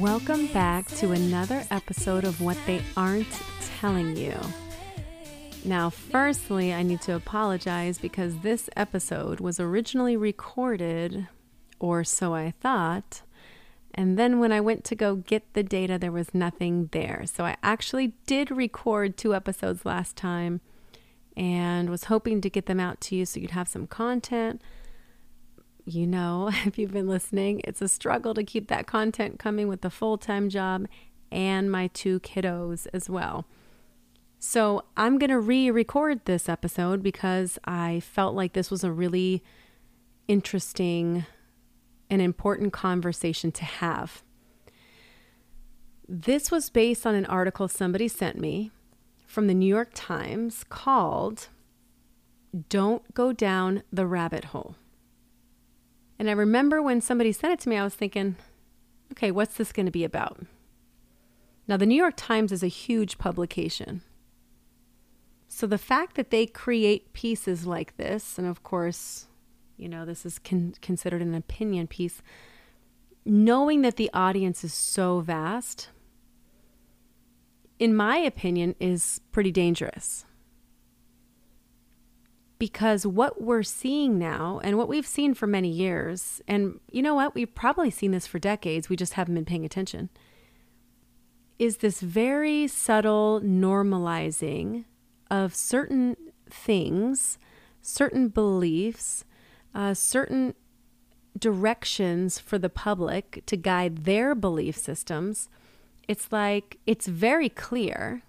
Welcome back to another episode of What They Aren't Telling You. Now, firstly, I need to apologize because this episode was originally recorded, or so I thought, and then when I went to go get the data, there was nothing there. So I actually did record two episodes last time and was hoping to get them out to you so you'd have some content you know, if you've been listening, it's a struggle to keep that content coming with the full time job and my two kiddos as well. So I'm going to re record this episode because I felt like this was a really interesting and important conversation to have. This was based on an article somebody sent me from the New York Times called Don't Go Down the Rabbit Hole. And I remember when somebody sent it to me, I was thinking, okay, what's this going to be about? Now, the New York Times is a huge publication. So the fact that they create pieces like this, and of course, you know, this is con- considered an opinion piece, knowing that the audience is so vast, in my opinion, is pretty dangerous because what we're seeing now and what we've seen for many years, and you know what, we've probably seen this for decades, we just haven't been paying attention, is this very subtle normalizing of certain things, certain beliefs, uh, certain directions for the public to guide their belief systems. It's like it's very clear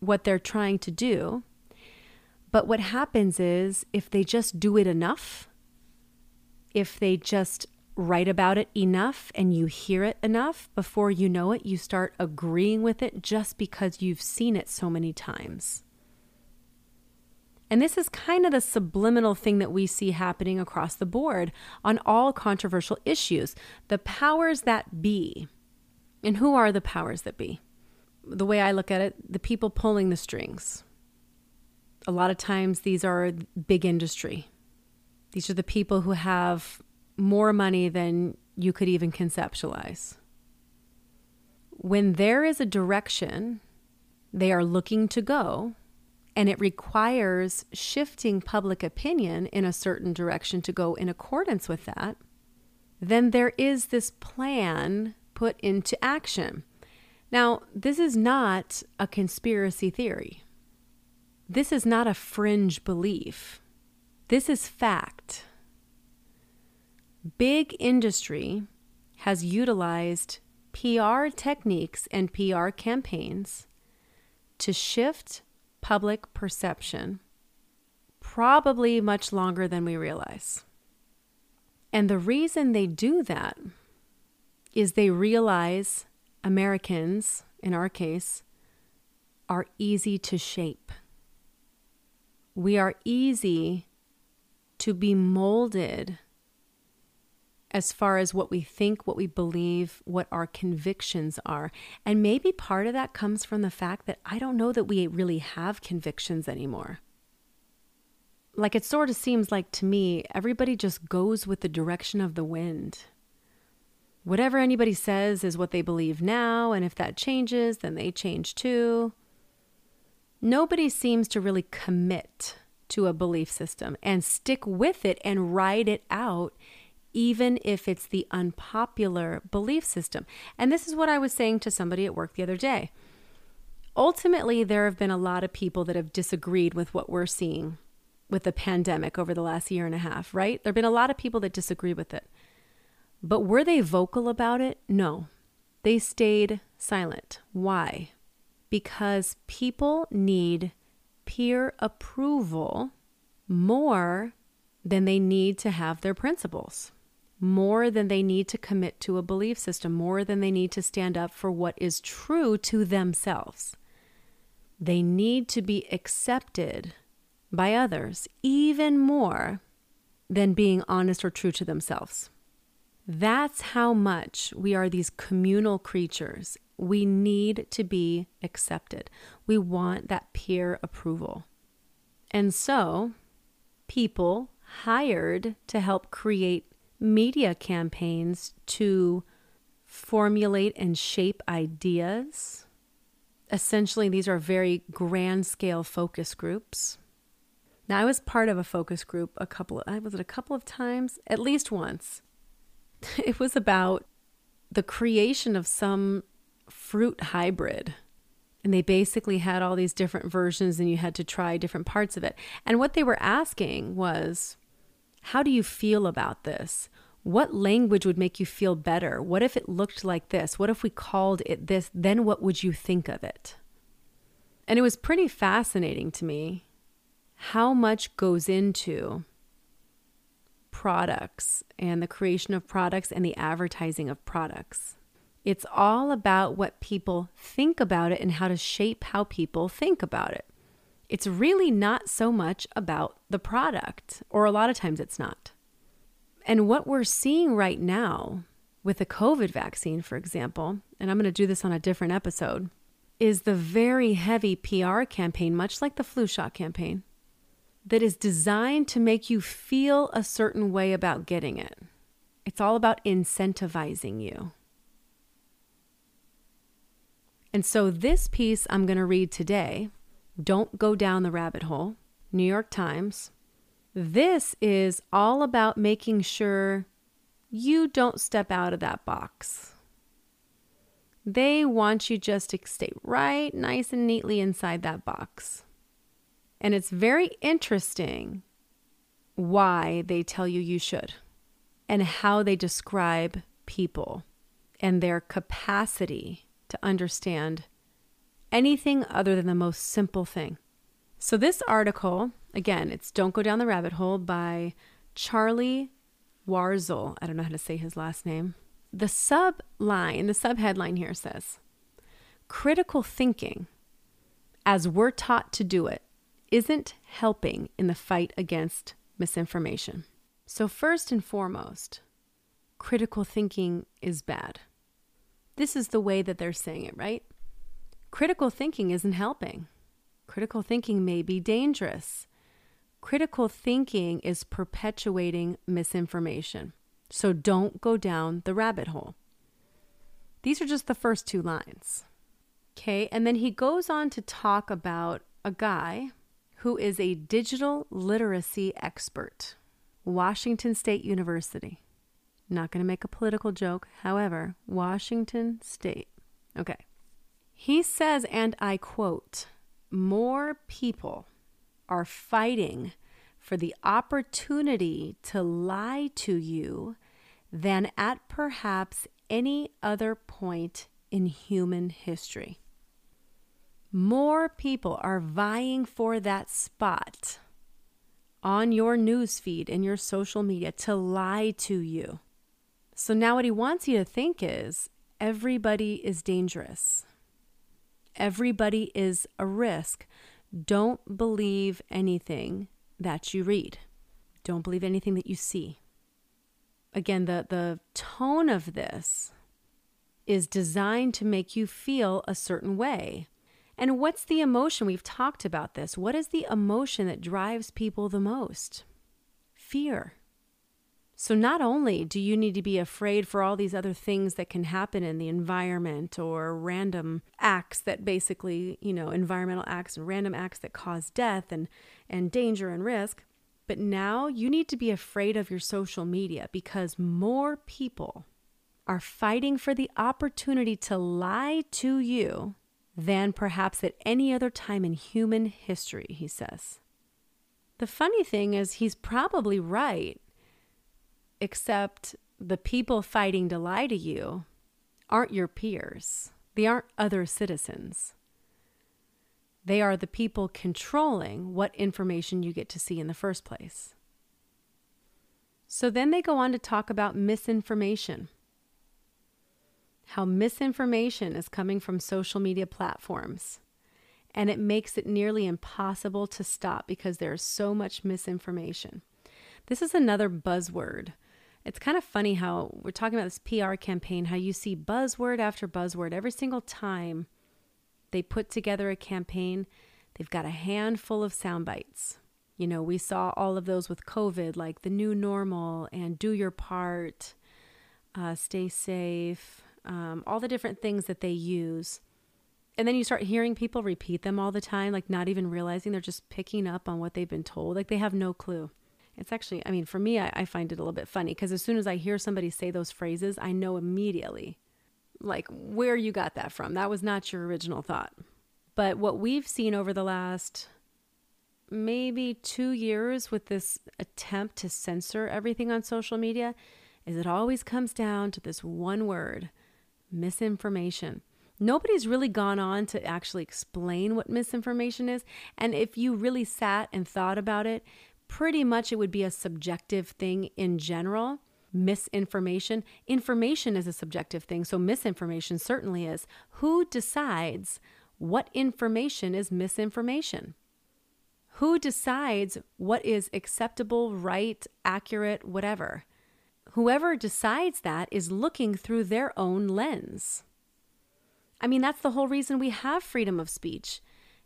what they're trying to do but what happens is if they just do it enough, if they just write about it enough and you hear it enough, before you know it, you start agreeing with it just because you've seen it so many times. And this is kind of the subliminal thing that we see happening across the board on all controversial issues. The powers that be. And who are the powers that be? The way I look at it, the people pulling the strings a lot of times these are big industry. These are the people who have more money than you could even conceptualize. When there is a direction they are looking to go, and it requires shifting public opinion in a certain direction to go in accordance with that, then there is this plan put into action. Now, this is not a conspiracy theory. This is not a fringe belief. This is fact. Big industry has utilized PR techniques and PR campaigns to shift public perception probably much longer than we realize. And the reason they do that is they realize Americans, in our case, are easy to shape we are easy to be molded as far as what we think, what we believe, what our convictions are. And maybe part of that comes from the fact that I don't know that we really have convictions anymore. Like it sort of seems like to me, everybody just goes with the direction of the wind. Whatever anybody says is what they believe now, and if that changes, then they change too nobody seems to really commit to a belief system and stick with it and ride it out, even if it's the unpopular belief system. And this is what I was saying to somebody at work the other day. Ultimately, there have been a lot of people that have disagreed with what we're seeing with the pandemic over the last year and a half, right? There have been a lot of people that disagree with it. But were they vocal about it? No. They stayed silent. Why? Because people need peer approval more than they need to have their principles, more than they need to commit to a belief system, more than they need to stand up for what is true to themselves. They need to be accepted by others even more than being honest or true to themselves. That's how much we are these communal creatures we need to be accepted. We want that peer approval. And so, people hired to help create media campaigns to formulate and shape ideas. Essentially, these are very grand scale focus groups. Now, I was part of a focus group a couple of, was it a couple of times? At least once. It was about the creation of some fruit hybrid. And they basically had all these different versions, and you had to try different parts of it. And what they were asking was, How do you feel about this? What language would make you feel better? What if it looked like this? What if we called it this? Then what would you think of it? And it was pretty fascinating to me how much goes into products and the creation of products and the advertising of products. It's all about what people think about it and how to shape how people think about it. It's really not so much about the product, or a lot of times it's not. And what we're seeing right now with the COVID vaccine, for example, and I'm going to do this on a different episode, is the very heavy PR campaign, much like the flu shot campaign, that is designed to make you feel a certain way about getting it. It's all about incentivizing you. And so, this piece I'm going to read today, Don't Go Down the Rabbit Hole, New York Times. This is all about making sure you don't step out of that box. They want you just to stay right nice and neatly inside that box. And it's very interesting why they tell you you should and how they describe people and their capacity to understand anything other than the most simple thing. So, this article, again, it's Don't Go Down the Rabbit Hole by Charlie Warzel. I don't know how to say his last name. The sub line, the sub headline here says critical thinking, as we're taught to do it, isn't helping in the fight against misinformation. So, first and foremost, critical thinking is bad. This is the way that they're saying it, right? Critical thinking isn't helping. Critical thinking may be dangerous. Critical thinking is perpetuating misinformation. So don't go down the rabbit hole. These are just the first two lines. Okay, and then he goes on to talk about a guy who is a digital literacy expert, Washington State University. Not going to make a political joke. However, Washington State. Okay. He says, and I quote, more people are fighting for the opportunity to lie to you than at perhaps any other point in human history. More people are vying for that spot on your newsfeed and your social media to lie to you. So now what he wants you to think is everybody is dangerous. Everybody is a risk. Don't believe anything that you read. Don't believe anything that you see. Again, the, the tone of this is designed to make you feel a certain way. And what's the emotion? We've talked about this. What is the emotion that drives people the most? Fear. So, not only do you need to be afraid for all these other things that can happen in the environment or random acts that basically, you know, environmental acts and random acts that cause death and, and danger and risk, but now you need to be afraid of your social media because more people are fighting for the opportunity to lie to you than perhaps at any other time in human history, he says. The funny thing is, he's probably right except the people fighting to lie to you aren't your peers, they aren't other citizens. They are the people controlling what information you get to see in the first place. So then they go on to talk about misinformation. How misinformation is coming from social media platforms. And it makes it nearly impossible to stop because there's so much misinformation. This is another buzzword it's kind of funny how we're talking about this PR campaign, how you see buzzword after buzzword every single time they put together a campaign, they've got a handful of sound bites. You know, we saw all of those with COVID, like the new normal and do your part, uh, stay safe. um, all the different things that they use. And then you start hearing people repeat them all the time, like not even realizing they're just picking up on what they've been told. Like they have no clue. It's actually, I mean, for me, I, I find it a little bit funny because as soon as I hear somebody say those phrases, I know immediately, like, where you got that from. That was not your original thought. But what we've seen over the last maybe two years with this attempt to censor everything on social media is it always comes down to this one word misinformation. Nobody's really gone on to actually explain what misinformation is. And if you really sat and thought about it, pretty much it would be a subjective thing in general. Misinformation. Information is a subjective thing, so misinformation certainly is. Who decides what information is misinformation? Who decides what is acceptable, right, accurate, whatever? Whoever decides that is looking through their own lens. I mean, that's the whole reason we have freedom of speech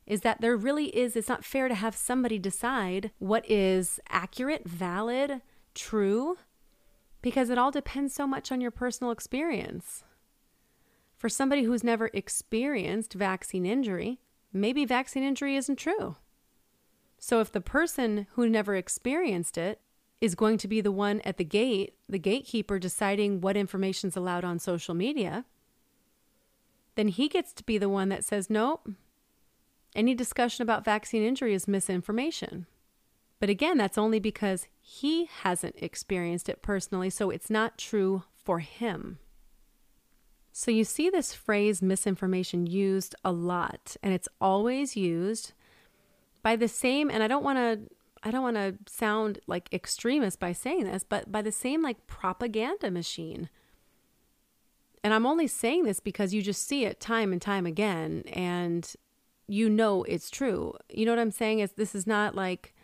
is that there really is, it's not fair to have somebody decide what is accurate, valid, true, because it all depends so much on your personal experience. For somebody who's never experienced vaccine injury, maybe vaccine injury isn't true. So if the person who never experienced it is going to be the one at the gate, the gatekeeper deciding what information is allowed on social media, then he gets to be the one that says, nope, any discussion about vaccine injury is misinformation. But again, that's only because he hasn't experienced it personally, so it's not true for him. So you see this phrase misinformation used a lot, and it's always used by the same and I don't want to I don't want to sound like extremist by saying this, but by the same like propaganda machine. And I'm only saying this because you just see it time and time again and you know it's true. You know what I'm saying is this is not like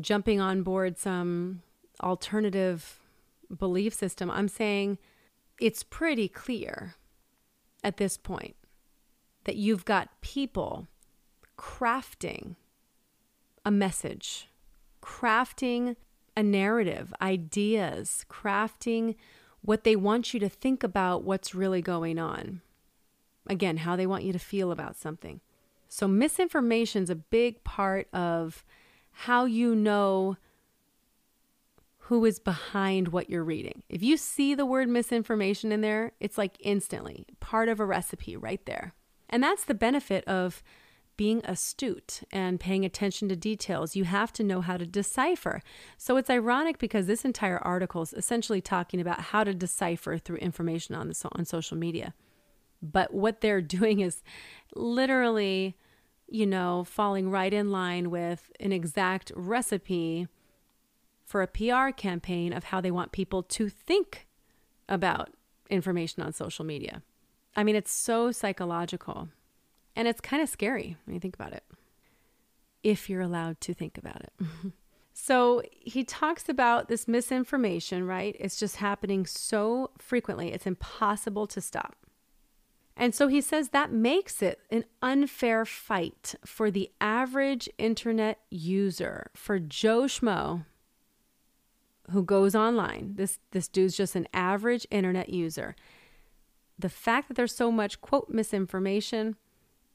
jumping on board some alternative belief system. I'm saying it's pretty clear at this point that you've got people crafting a message, crafting a narrative, ideas, crafting what they want you to think about what's really going on. Again, how they want you to feel about something. So, misinformation is a big part of how you know who is behind what you're reading. If you see the word misinformation in there, it's like instantly part of a recipe right there. And that's the benefit of being astute and paying attention to details. You have to know how to decipher. So it's ironic because this entire article is essentially talking about how to decipher through information on the, on social media. But what they're doing is literally, you know, falling right in line with an exact recipe for a PR campaign of how they want people to think about information on social media. I mean, it's so psychological. And it's kind of scary when you think about it, if you're allowed to think about it. so he talks about this misinformation, right? It's just happening so frequently, it's impossible to stop. And so he says that makes it an unfair fight for the average internet user, for Joe Schmo, who goes online. This, this dude's just an average internet user. The fact that there's so much, quote, misinformation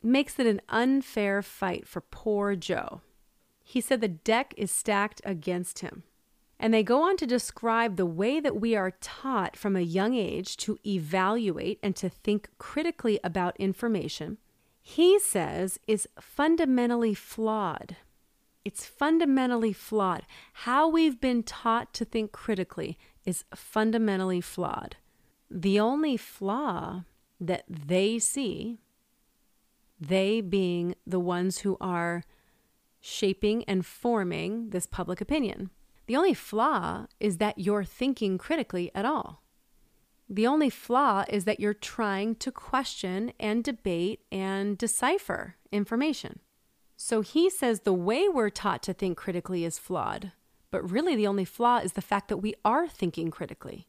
makes it an unfair fight for poor Joe. He said the deck is stacked against him. And they go on to describe the way that we are taught from a young age to evaluate and to think critically about information. He says is fundamentally flawed. It's fundamentally flawed. How we've been taught to think critically is fundamentally flawed. The only flaw that they see they being the ones who are shaping and forming this public opinion. The only flaw is that you're thinking critically at all. The only flaw is that you're trying to question and debate and decipher information. So he says the way we're taught to think critically is flawed, but really the only flaw is the fact that we are thinking critically.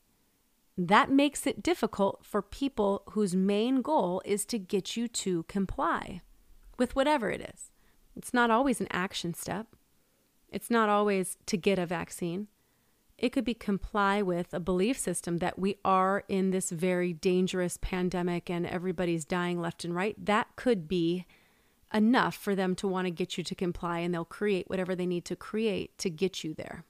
That makes it difficult for people whose main goal is to get you to comply with whatever it is. It's not always an action step, it's not always to get a vaccine. It could be comply with a belief system that we are in this very dangerous pandemic and everybody's dying left and right. That could be enough for them to want to get you to comply and they'll create whatever they need to create to get you there.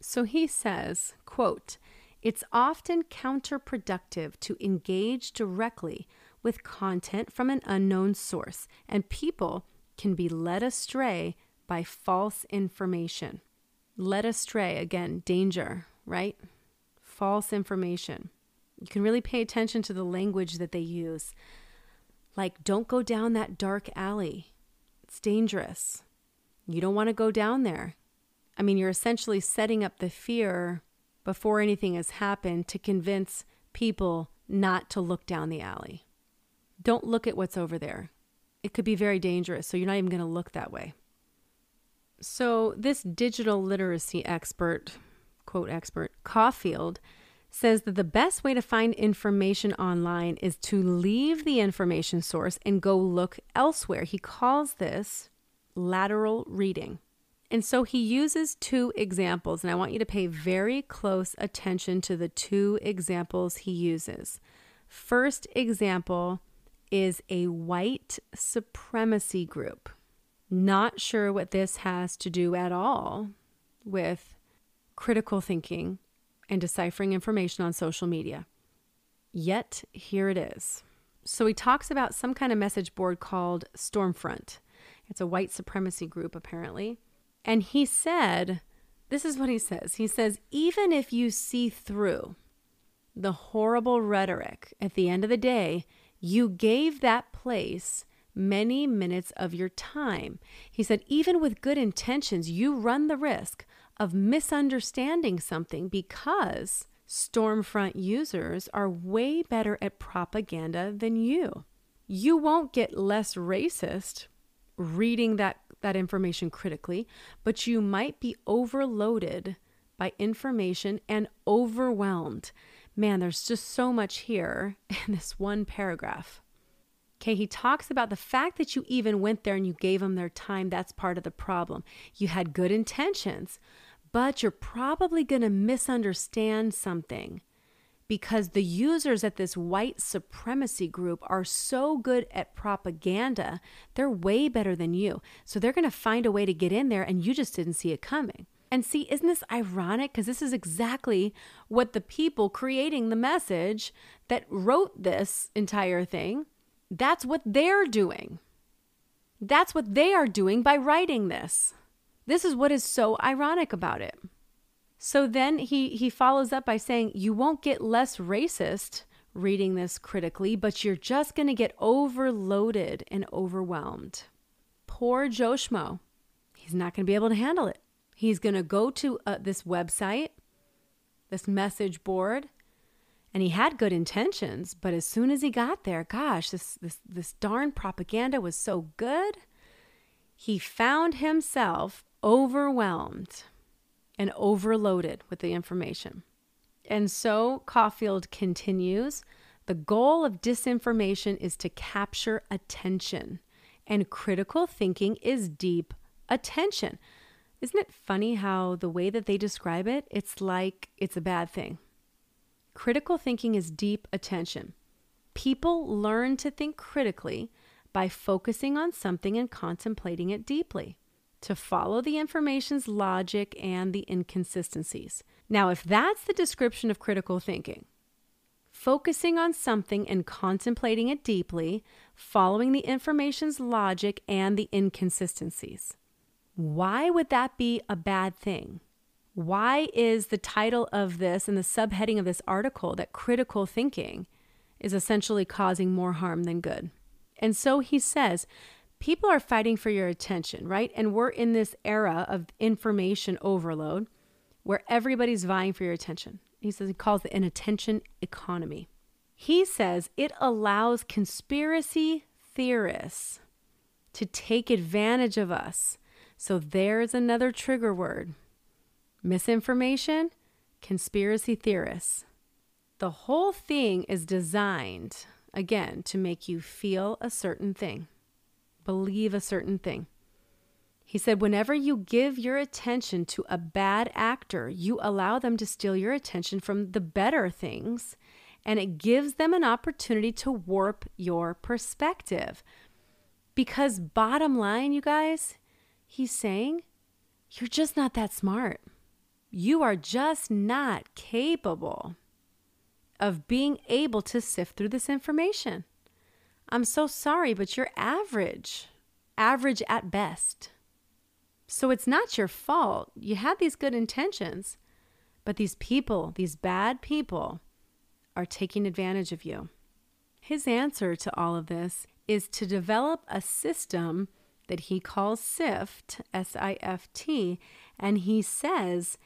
So he says, quote, it's often counterproductive to engage directly with content from an unknown source, and people can be led astray by false information. Led astray, again, danger, right? False information. You can really pay attention to the language that they use. Like, don't go down that dark alley. It's dangerous. You don't want to go down there. I mean, you're essentially setting up the fear before anything has happened to convince people not to look down the alley. Don't look at what's over there. It could be very dangerous, so you're not even going to look that way. So, this digital literacy expert, quote expert, Caulfield, says that the best way to find information online is to leave the information source and go look elsewhere. He calls this lateral reading. And so he uses two examples, and I want you to pay very close attention to the two examples he uses. First example is a white supremacy group. Not sure what this has to do at all with critical thinking and deciphering information on social media. Yet, here it is. So, he talks about some kind of message board called Stormfront. It's a white supremacy group, apparently. And he said, This is what he says. He says, even if you see through the horrible rhetoric, at the end of the day, you gave that place many minutes of your time. He said, even with good intentions, you run the risk of misunderstanding something because Stormfront users are way better at propaganda than you. You won't get less racist reading that, that information critically, but you might be overloaded by information and overwhelmed. Man, there's just so much here in this one paragraph. Okay, he talks about the fact that you even went there and you gave them their time. That's part of the problem. You had good intentions, but you're probably going to misunderstand something because the users at this white supremacy group are so good at propaganda. They're way better than you. So they're going to find a way to get in there and you just didn't see it coming. And see, isn't this ironic? Because this is exactly what the people creating the message that wrote this entire thing that's what they're doing. That's what they are doing by writing this. This is what is so ironic about it. So then he, he follows up by saying, You won't get less racist reading this critically, but you're just going to get overloaded and overwhelmed. Poor Joe Schmo. He's not going to be able to handle it. He's going to go to uh, this website, this message board, and he had good intentions, but as soon as he got there, gosh, this this this darn propaganda was so good. He found himself overwhelmed and overloaded with the information. And so Caulfield continues the goal of disinformation is to capture attention, and critical thinking is deep attention. Isn't it funny how the way that they describe it, it's like it's a bad thing? Critical thinking is deep attention. People learn to think critically by focusing on something and contemplating it deeply, to follow the information's logic and the inconsistencies. Now, if that's the description of critical thinking, focusing on something and contemplating it deeply, following the information's logic and the inconsistencies. Why would that be a bad thing? Why is the title of this and the subheading of this article that critical thinking is essentially causing more harm than good? And so he says, people are fighting for your attention, right? And we're in this era of information overload where everybody's vying for your attention. He says he calls it an attention economy. He says it allows conspiracy theorists to take advantage of us. So there's another trigger word misinformation, conspiracy theorists. The whole thing is designed, again, to make you feel a certain thing, believe a certain thing. He said, whenever you give your attention to a bad actor, you allow them to steal your attention from the better things, and it gives them an opportunity to warp your perspective. Because, bottom line, you guys, he's saying, you're just not that smart. You are just not capable of being able to sift through this information. I'm so sorry, but you're average, average at best. So it's not your fault. You had these good intentions, but these people, these bad people, are taking advantage of you. His answer to all of this is to develop a system that he calls SIFT, S I F T, and he says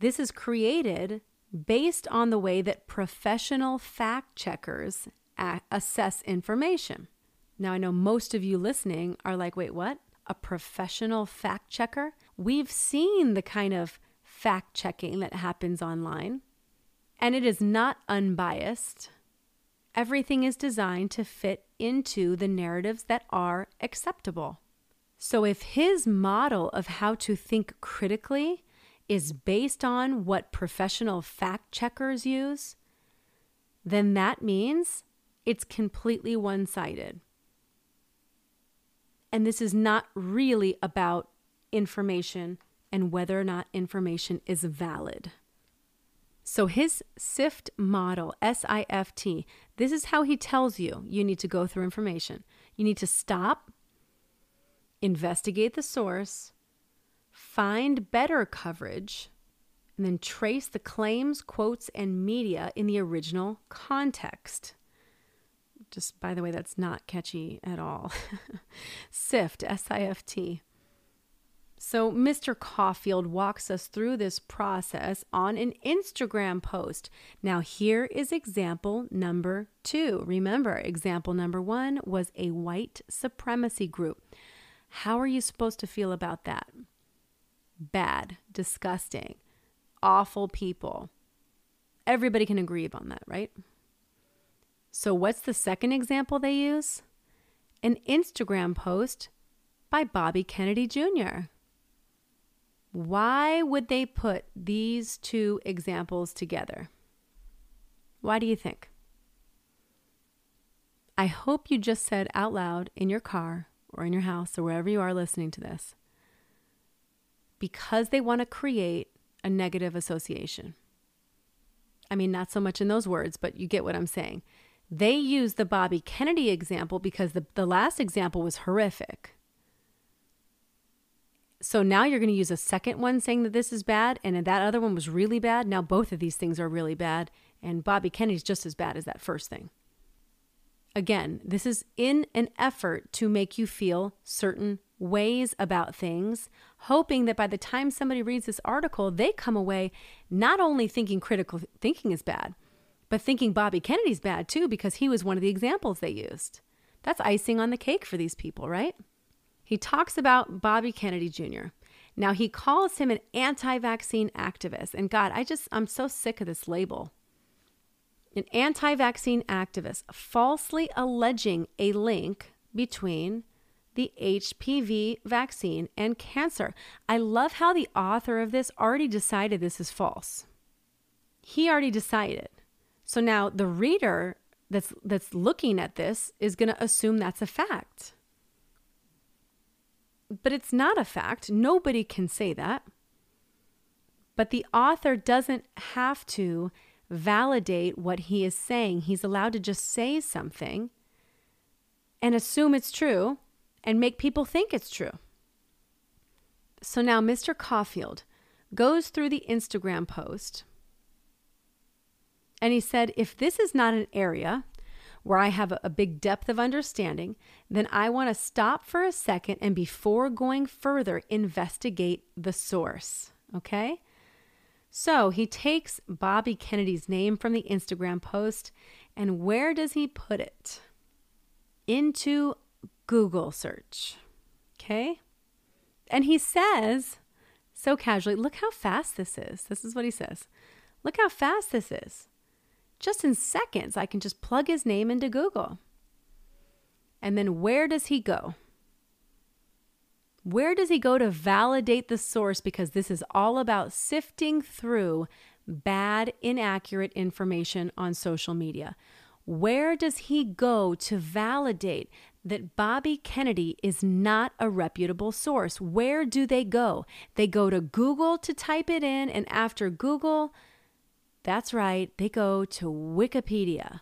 this is created based on the way that professional fact checkers assess information. Now, I know most of you listening are like, wait, what? A professional fact checker? We've seen the kind of fact checking that happens online, and it is not unbiased. Everything is designed to fit into the narratives that are acceptable. So, if his model of how to think critically is based on what professional fact checkers use, then that means it's completely one sided. And this is not really about information and whether or not information is valid. So, his SIFT model, S I F T, this is how he tells you you need to go through information. You need to stop, investigate the source, find better coverage, and then trace the claims, quotes, and media in the original context. Just by the way, that's not catchy at all. SIFT, S I F T. So, Mr. Caulfield walks us through this process on an Instagram post. Now, here is example number two. Remember, example number one was a white supremacy group. How are you supposed to feel about that? Bad, disgusting, awful people. Everybody can agree on that, right? So, what's the second example they use? An Instagram post by Bobby Kennedy Jr. Why would they put these two examples together? Why do you think? I hope you just said out loud in your car or in your house or wherever you are listening to this because they want to create a negative association. I mean, not so much in those words, but you get what I'm saying. They use the Bobby Kennedy example because the, the last example was horrific. So now you're going to use a second one saying that this is bad, and that other one was really bad. Now both of these things are really bad, and Bobby Kennedy's just as bad as that first thing. Again, this is in an effort to make you feel certain ways about things, hoping that by the time somebody reads this article, they come away not only thinking critical thinking is bad, but thinking Bobby Kennedy's bad too because he was one of the examples they used. That's icing on the cake for these people, right? He talks about Bobby Kennedy Jr. Now, he calls him an anti vaccine activist. And God, I just, I'm so sick of this label. An anti vaccine activist falsely alleging a link between the HPV vaccine and cancer. I love how the author of this already decided this is false. He already decided. So now the reader that's that's looking at this is going to assume that's a fact. But it's not a fact. Nobody can say that. But the author doesn't have to validate what he is saying. He's allowed to just say something and assume it's true and make people think it's true. So now Mr. Caulfield goes through the Instagram post and he said, if this is not an area where I have a, big depth of understanding, then I want to stop for a second and before going further, investigate the source. Okay? So he takes Bobby Kennedy's name from the Instagram post, and where does he put it? Into Google search. Okay? And he says, so casually, look how fast this is. This is what he says. Look how fast this is. Just in seconds, I can just plug his name into Google. And then where does he go? Where does he go to validate the source? Because this is all about sifting through bad, inaccurate information on social media. Where does he go to validate that Bobby Kennedy is not a reputable source? Where do they go? They go to Google to type it in, and after Google, that's right, they go to Wikipedia.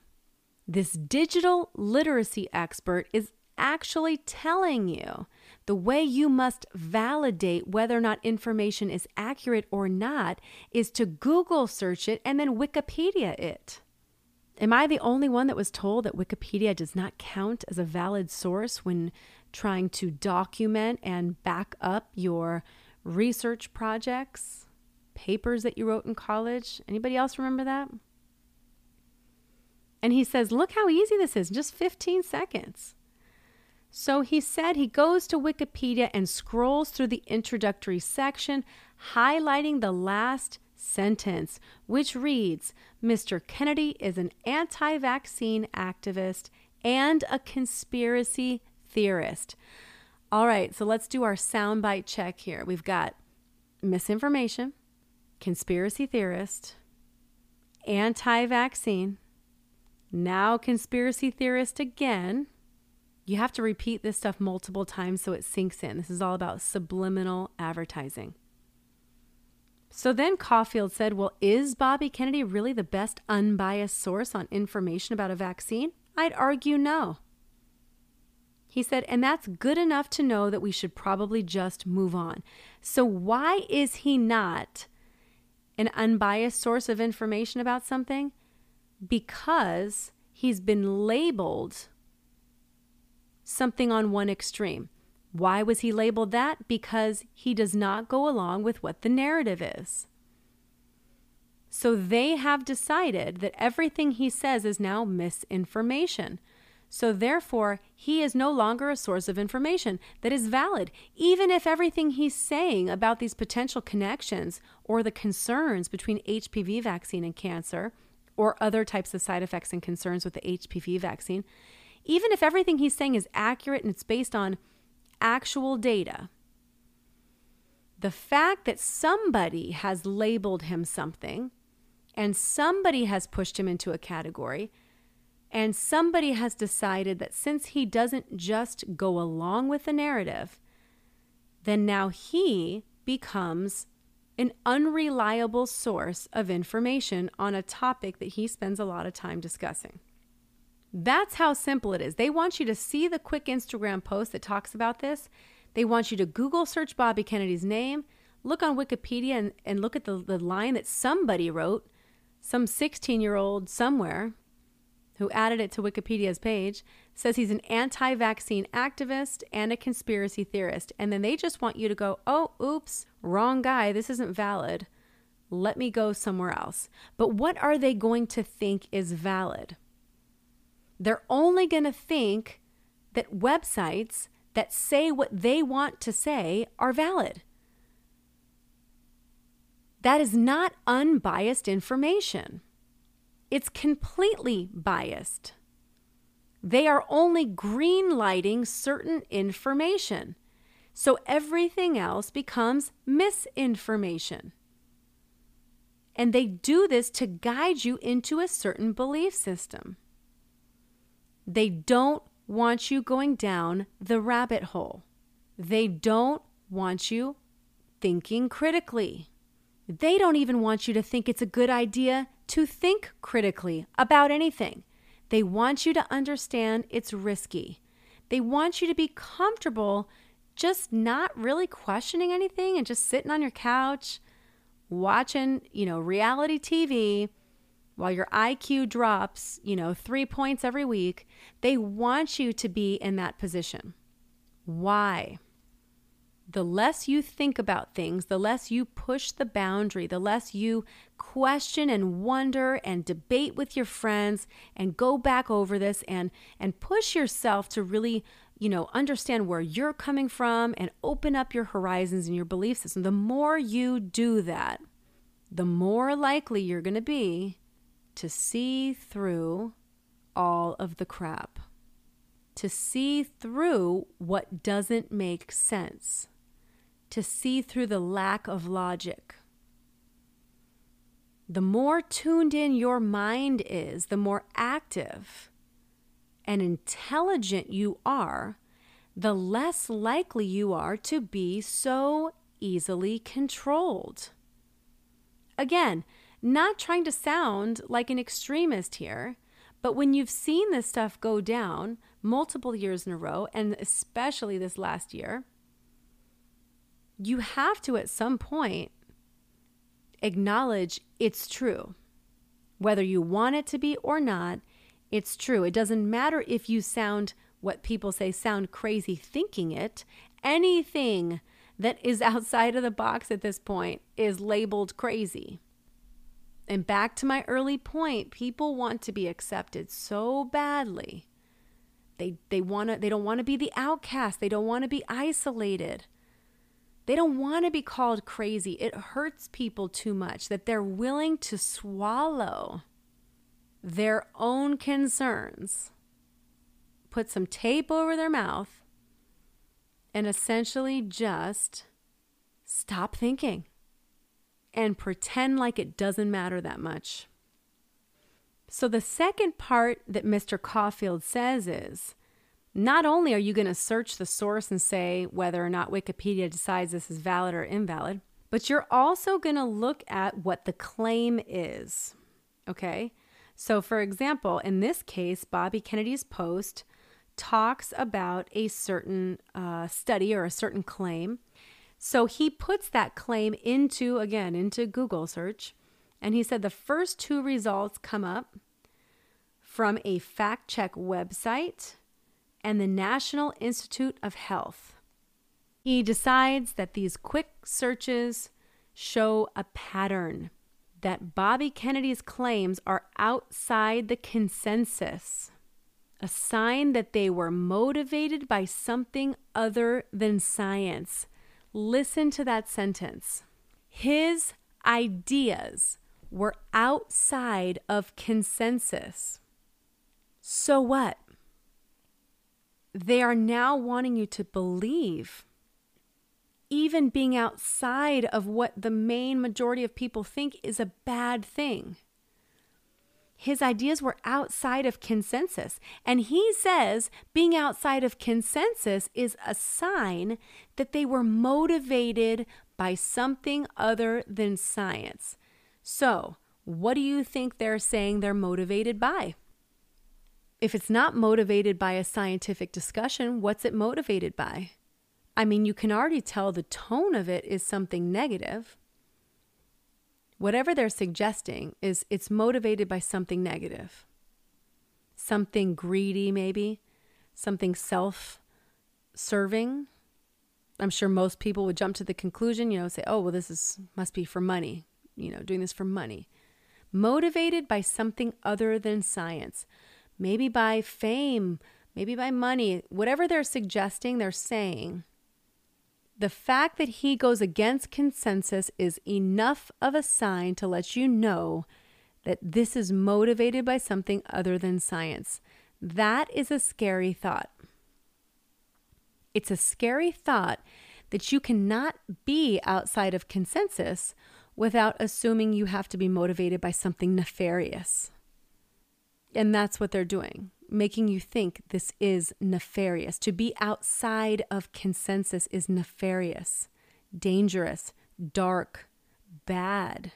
This digital literacy expert is actually telling you the way you must validate whether or not information is accurate or not is to Google search it and then Wikipedia it. Am I the only one that was told that Wikipedia does not count as a valid source when trying to document and back up your research projects, papers that you wrote in college? Anybody else remember that? And he says, Look how easy this is, just 15 seconds. So he said he goes to Wikipedia and scrolls through the introductory section, highlighting the last sentence, which reads Mr. Kennedy is an anti vaccine activist and a conspiracy theorist. All right, so let's do our soundbite check here. We've got misinformation, conspiracy theorist, anti vaccine, now conspiracy theorist again. You have to repeat this stuff multiple times so it sinks in. This is all about subliminal advertising. So then Caulfield said, Well, is Bobby Kennedy really the best unbiased source on information about a vaccine? I'd argue no. He said, and that's good enough to know that we should probably just move on. So, why is he not an unbiased source of information about something? Because he's been labeled something on one extreme. Why was he labeled that? Because he does not go along with what the narrative is. So they have decided that everything he says is now misinformation. So therefore, he is no longer a source of information that is valid, even if everything he's saying about these potential connections or the concerns between HPV vaccine and cancer or other types of side effects and concerns with the HPV vaccine, even if everything he's saying is accurate and it's based on actual data, the fact that somebody has labeled him something and somebody has pushed him into a category and somebody has decided that since he doesn't just go along with the narrative, then now he becomes an unreliable source of information on a topic that he spends a lot of time discussing. That's how simple it is. They want you to see the quick Instagram post that talks about this. They want you to Google search Bobby Kennedy's name, look on Wikipedia, and, and look at the, the line that somebody wrote, some 16 year old somewhere who added it to Wikipedia's page, says he's an anti vaccine activist and a conspiracy theorist. And then they just want you to go, oh, oops, wrong guy. This isn't valid. Let me go somewhere else. But what are they going to think is valid? They're only going to think that websites that say what they want to say are valid. That is not unbiased information. It's completely biased. They are only green lighting certain information. So everything else becomes misinformation. And they do this to guide you into a certain belief system. They don't want you going down the rabbit hole. They don't want you thinking critically. They don't even want you to think it's a good idea to think critically about anything. They want you to understand it's risky. They want you to be comfortable just not really questioning anything and just sitting on your couch watching, you know, reality TV while your IQ drops, you know, three points every week, they want you to be in that position. Why? The less you think about things, the less you push the boundary, the less you question and wonder and debate with your friends and go back over this and and push yourself to really, you know, understand where you're coming from and open up your horizons and your belief system. The more you do that, the more likely you're going to be to see through all of the crap, to see through what doesn't make sense. to see through the lack of logic. The more tuned in your mind is, the more active and intelligent you are, the less likely you are to be so easily controlled. Again, not trying to sound like an extremist here, but when you've seen this stuff go down multiple years in a row, and especially this last year, you have to at some point acknowledge it's true. Whether you want it to be or not, it's true. It doesn't matter if you sound what people say sound crazy thinking it. Anything that is outside of the box at this point is labeled crazy. And back to my early point, people want to be accepted so badly. They they want to they don't want to be the outcast. They don't want to be isolated. They don't want to be called crazy. It hurts people too much that they're willing to swallow their own concerns, put some tape over their mouth, and essentially just stop thinking and pretend like it doesn't matter that much. So, the second part that Mr. Caulfield says is not only are you going to search the source and say whether or not Wikipedia decides this is valid or invalid, but you're also going to look at what the claim is. Okay? So, for example, in this case, Bobby Kennedy's post talks about a certain uh, study or a certain claim. So he puts that claim into, again, into Google search. And he said the first two results come up from a fact check website and the National Institute of Health. He decides that these quick searches show a pattern that Bobby Kennedy's claims are outside the consensus, a sign that they were motivated by something other than science. Listen to that sentence. His ideas were outside of consensus. So what? they are now wanting you to believe, even being outside of what the main majority of people think is a bad thing. His ideas were outside of consensus. And he says being outside of consensus is a sign that they were motivated by something other than science. So, what do you think they're saying they're motivated by? if it's not motivated by a scientific discussion, what's it motivated by? I mean, you can already tell the tone of it is something negative. Whatever they're suggesting is it's motivated by something negative. Something greedy, maybe, something self serving. I'm sure most people would jump to the conclusion, you know, say, oh, well, this is must be for money, you know, doing this for money. Motivated by something other than science maybe by fame, maybe by money, whatever they're suggesting, they're saying. The fact that he goes against consensus is enough of a sign to let you know that this is motivated by something other than science. That is a scary thought. It's a scary thought that you cannot be outside of consensus without assuming you have to be motivated by something nefarious. And that's what they're doing, making you think this is nefarious. To be outside of consensus is nefarious, dangerous, dark, bad.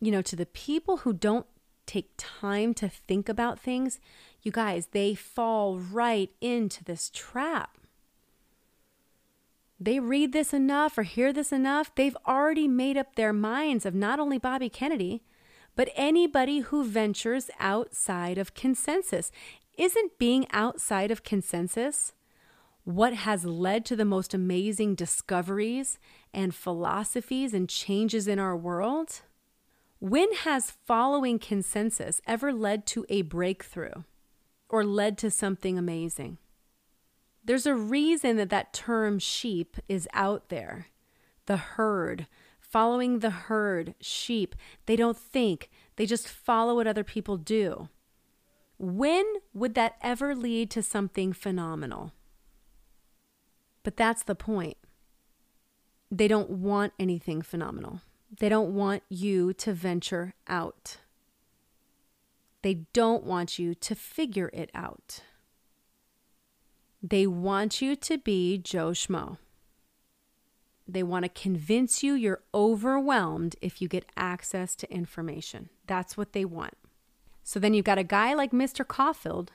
You know, to the people who don't take time to think about things, you guys, they fall right into this trap. They read this enough or hear this enough, they've already made up their minds of not only Bobby Kennedy, but anybody who ventures outside of consensus. Isn't being outside of consensus what has led to the most amazing discoveries and philosophies and changes in our world? When has following consensus ever led to a breakthrough or led to something amazing? There's a reason that that term sheep is out there. The herd, following the herd, sheep. They don't think, they just follow what other people do. When would that ever lead to something phenomenal? But that's the point. they don't want anything phenomenal. They don't want you to venture out. They don't want you to figure it out. They want you to be Joe Schmo. They want to convince you you're overwhelmed if you get access to information. That's what they want. So then you've got a guy like Mr. Caulfield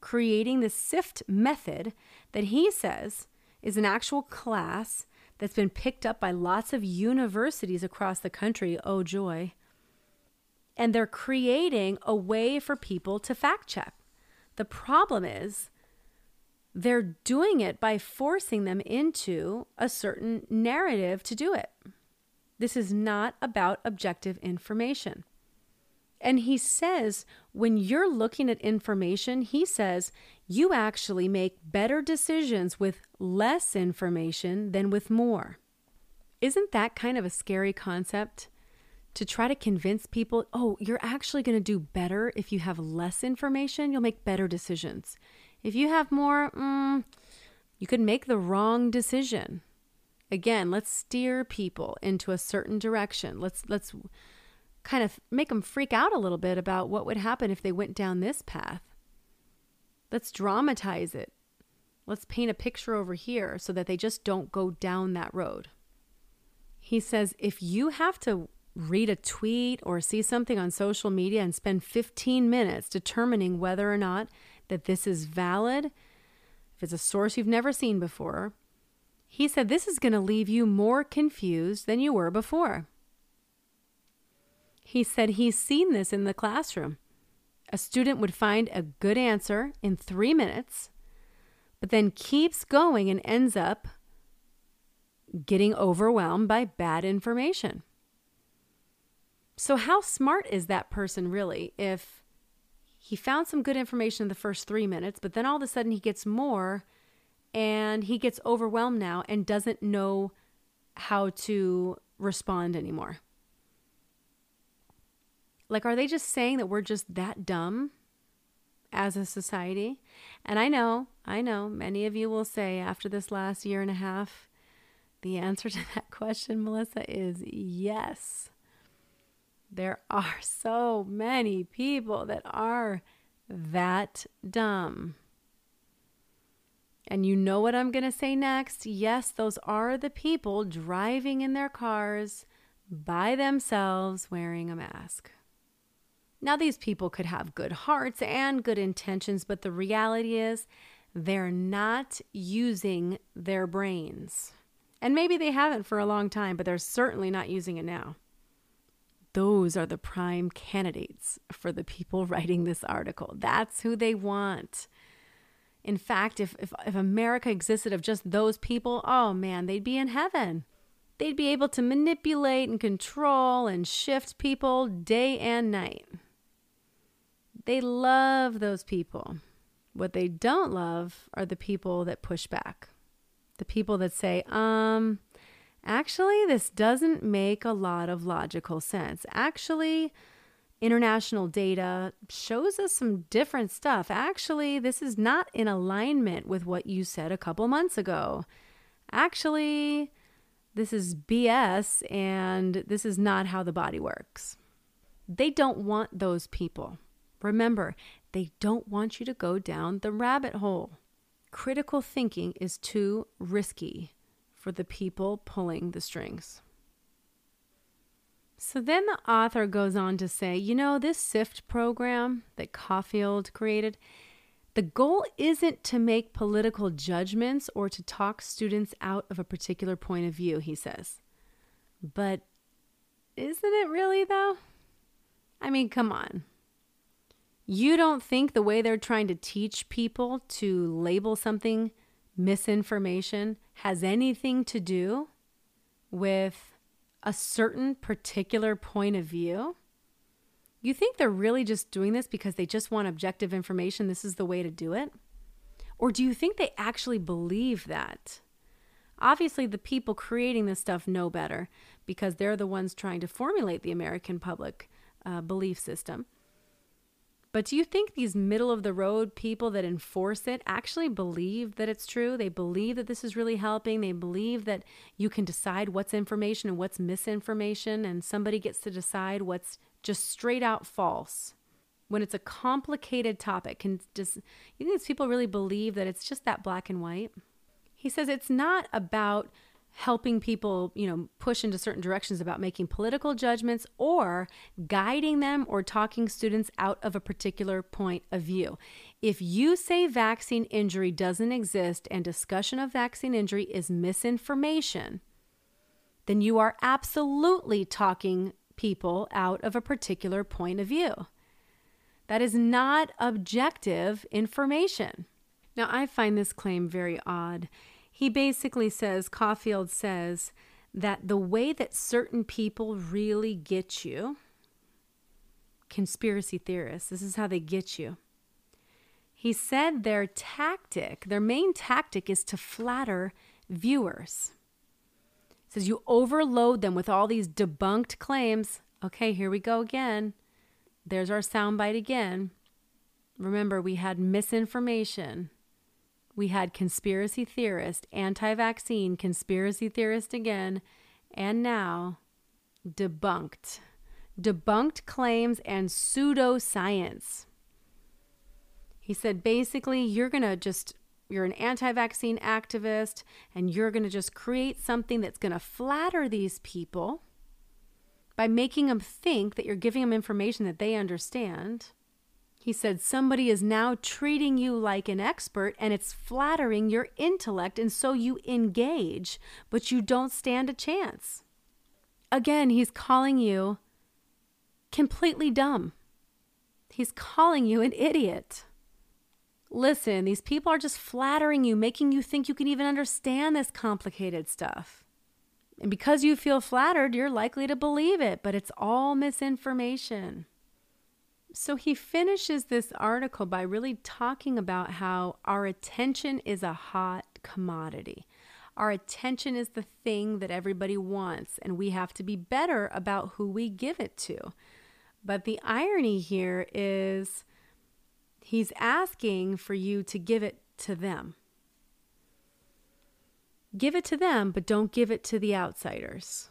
creating the SIFT method that he says is an actual class that's been picked up by lots of universities across the country. Oh, joy. And they're creating a way for people to fact check. The problem is they're doing it by forcing them into a certain narrative to do it. This is not about objective information. And he says, when you're looking at information, he says you actually make better decisions with less information than with more. Isn't that kind of a scary concept? To try to convince people, oh, you're actually going to do better if you have less information, you'll make better decisions. If you have more, mm, you could make the wrong decision. Again, let's steer people into a certain direction. Let's let's kind of make them freak out a little bit about what would happen if they went down this path. Let's dramatize it. Let's paint a picture over here so that they just don't go down that road. He says if you have to read a tweet or see something on social media and spend 15 minutes determining whether or not that this is valid, if it's a source you've never seen before, he said this is going to leave you more confused than you were before. He said he's seen this in the classroom. A student would find a good answer in three minutes, but then keeps going and ends up getting overwhelmed by bad information. So, how smart is that person really if he found some good information in the first three minutes, but then all of a sudden he gets more and he gets overwhelmed now and doesn't know how to respond anymore. Like, are they just saying that we're just that dumb as a society? And I know, I know, many of you will say after this last year and a half, the answer to that question, Melissa, is yes. There are so many people that are that dumb. And you know what I'm going to say next? Yes, those are the people driving in their cars by themselves wearing a mask. Now, these people could have good hearts and good intentions, but the reality is they're not using their brains. And maybe they haven't for a long time, but they're certainly not using it now those are the prime candidates for the people writing this article. That's who they want. In fact, if, if, if, America existed of just those people, oh man, they'd be in heaven. They'd be able to manipulate and control and shift people day and night. They love those people. What they don't love are the people that push back. The people that say, um, Actually, this doesn't make a lot of logical sense. Actually, international data shows us some different stuff. Actually, this is not in alignment with what you said a couple months ago. Actually, this is BS and this is not how the body works. They don't want those people. Remember, they don't want you to go down the rabbit hole. Critical thinking is too risky for the people pulling the strings. So then the author goes on to say, you know, this SIFT program that Caulfield created, the goal isn't to make political judgments or to talk students out of a particular point of view, he says. But isn't it really, though? I mean, come on. You don't think the way they're trying to teach people to label something misinformation has anything to do with a certain particular point of view? You think they're really just doing this because they just want objective information? This is the way to do it? Or do you think they actually believe that? Obviously, the people creating this stuff know better because they're the ones trying to formulate the American public uh, belief system. But do you think these middle of the road people that enforce it actually believe that it's true? They believe that this is really helping. They believe that you can decide what's information and what's misinformation, and somebody gets to decide what's just straight out false. When it's a complicated topic, can just you think these people really believe that it's just that black and white? He says it's not about helping people, you know, push into certain directions about making political judgments or guiding them or talking students out of a particular point of view. If you say vaccine injury doesn't exist and discussion of vaccine injury is misinformation, then you are absolutely talking people out of a particular point of view. That is not objective information. Now, I find this claim very odd he basically says, Caulfield says, that the way that certain people really get you, conspiracy theorists, this is how they get you. He said their tactic, their main tactic is to flatter viewers. He says you overload them with all these debunked claims. Okay, here we go again. There's our soundbite again. Remember, we had misinformation, we had conspiracy theorist, anti vaccine conspiracy theorist again, and now debunked. Debunked claims and pseudoscience. He said basically, you're going to just, you're an anti vaccine activist, and you're going to just create something that's going to flatter these people by making them think that you're giving them information that they understand he said, Somebody is now treating you like an expert and it's flattering your intellect, and so you engage, but you don't stand a chance. Again, he's calling you completely dumb. He's calling you an idiot. Listen, these people are just flattering you, making you think you can even understand this complicated stuff. And because you feel flattered, you're likely to believe it, but it's all misinformation. So he finishes this article by really talking about how our attention is a hot commodity. Our attention is the thing that everybody wants, and we have to be better about who we give it to. But the irony here is he's asking for you to give it to them. Give it to them, but don't give it to the outsiders.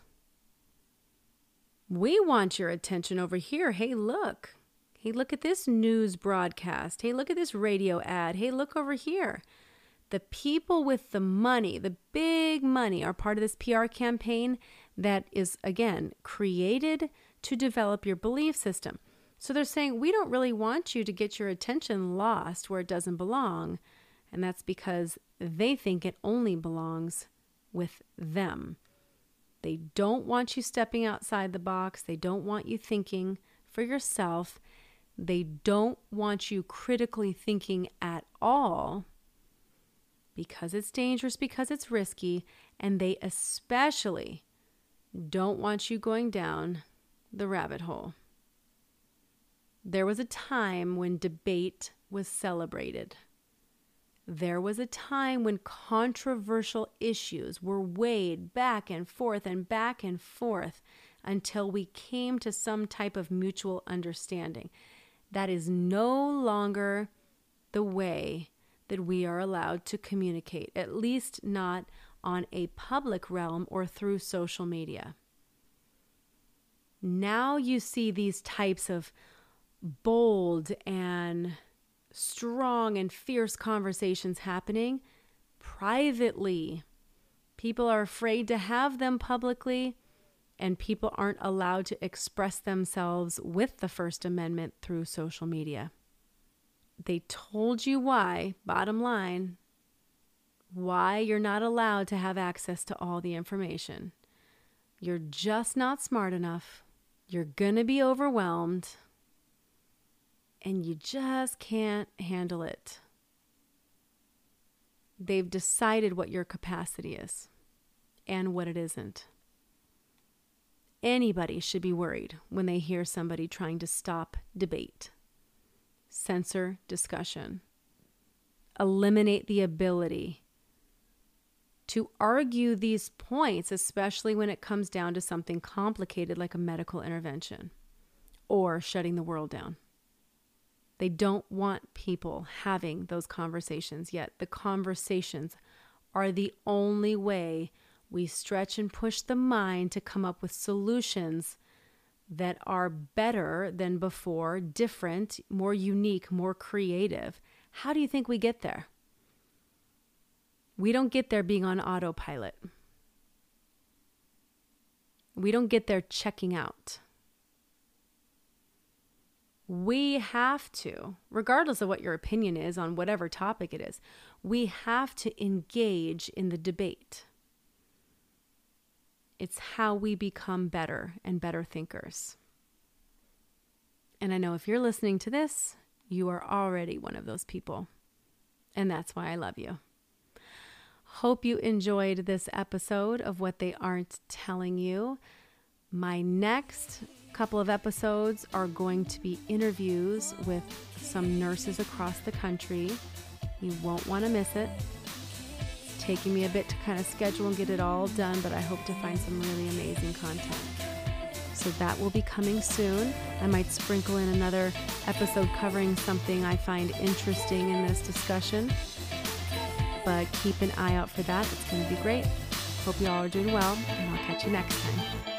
We want your attention over here. Hey, look, Hey, look at this news broadcast. Hey, look at this radio ad. Hey, look over here. The people with the money, the big money, are part of this PR campaign that is, again, created to develop your belief system. So they're saying, we don't really want you to get your attention lost where it doesn't belong. And that's because they think it only belongs with them. They don't want you stepping outside the box. They don't want you thinking for yourself. They don't want you critically thinking at all because it's dangerous, because it's risky, and they especially don't want you going down the rabbit hole. There was a time when debate was celebrated. There was a time when controversial issues were weighed back and forth and back and forth until we came to some type of mutual understanding. That is no longer the way that we are allowed to communicate, at least not on a public realm or through social media. Now you see these types of bold and strong and fierce conversations happening privately. People are afraid to have them publicly and people aren't allowed to express themselves with the First Amendment through social media. They told you why, bottom line, why you're not allowed to have access to all the information. You're just not smart enough. You're going to be overwhelmed. And you just can't handle it. They've decided what your capacity is and what it isn't. Anybody should be worried when they hear somebody trying to stop debate, censor discussion, eliminate the ability to argue these points, especially when it comes down to something complicated like a medical intervention or shutting the world down. They don't want people having those conversations yet. The conversations are the only way we stretch and push the mind to come up with solutions that are better than before, different, more unique, more creative. How do you think we get there? We don't get there being on autopilot. We don't get there checking out. We have to, regardless of what your opinion is on whatever topic it is, we have to engage in the debate. It's how we become better and better thinkers. And I know if you're listening to this, you are already one of those people. And that's why I love you. Hope you enjoyed this episode of What They Aren't Telling You. My next couple of episodes are going to be interviews with some nurses across the country. You won't want to miss it. Taking me a bit to kind of schedule and get it all done, but I hope to find some really amazing content. So that will be coming soon. I might sprinkle in another episode covering something I find interesting in this discussion. But keep an eye out for that. It's going to be great. Hope you all are doing well, and I'll catch you next time.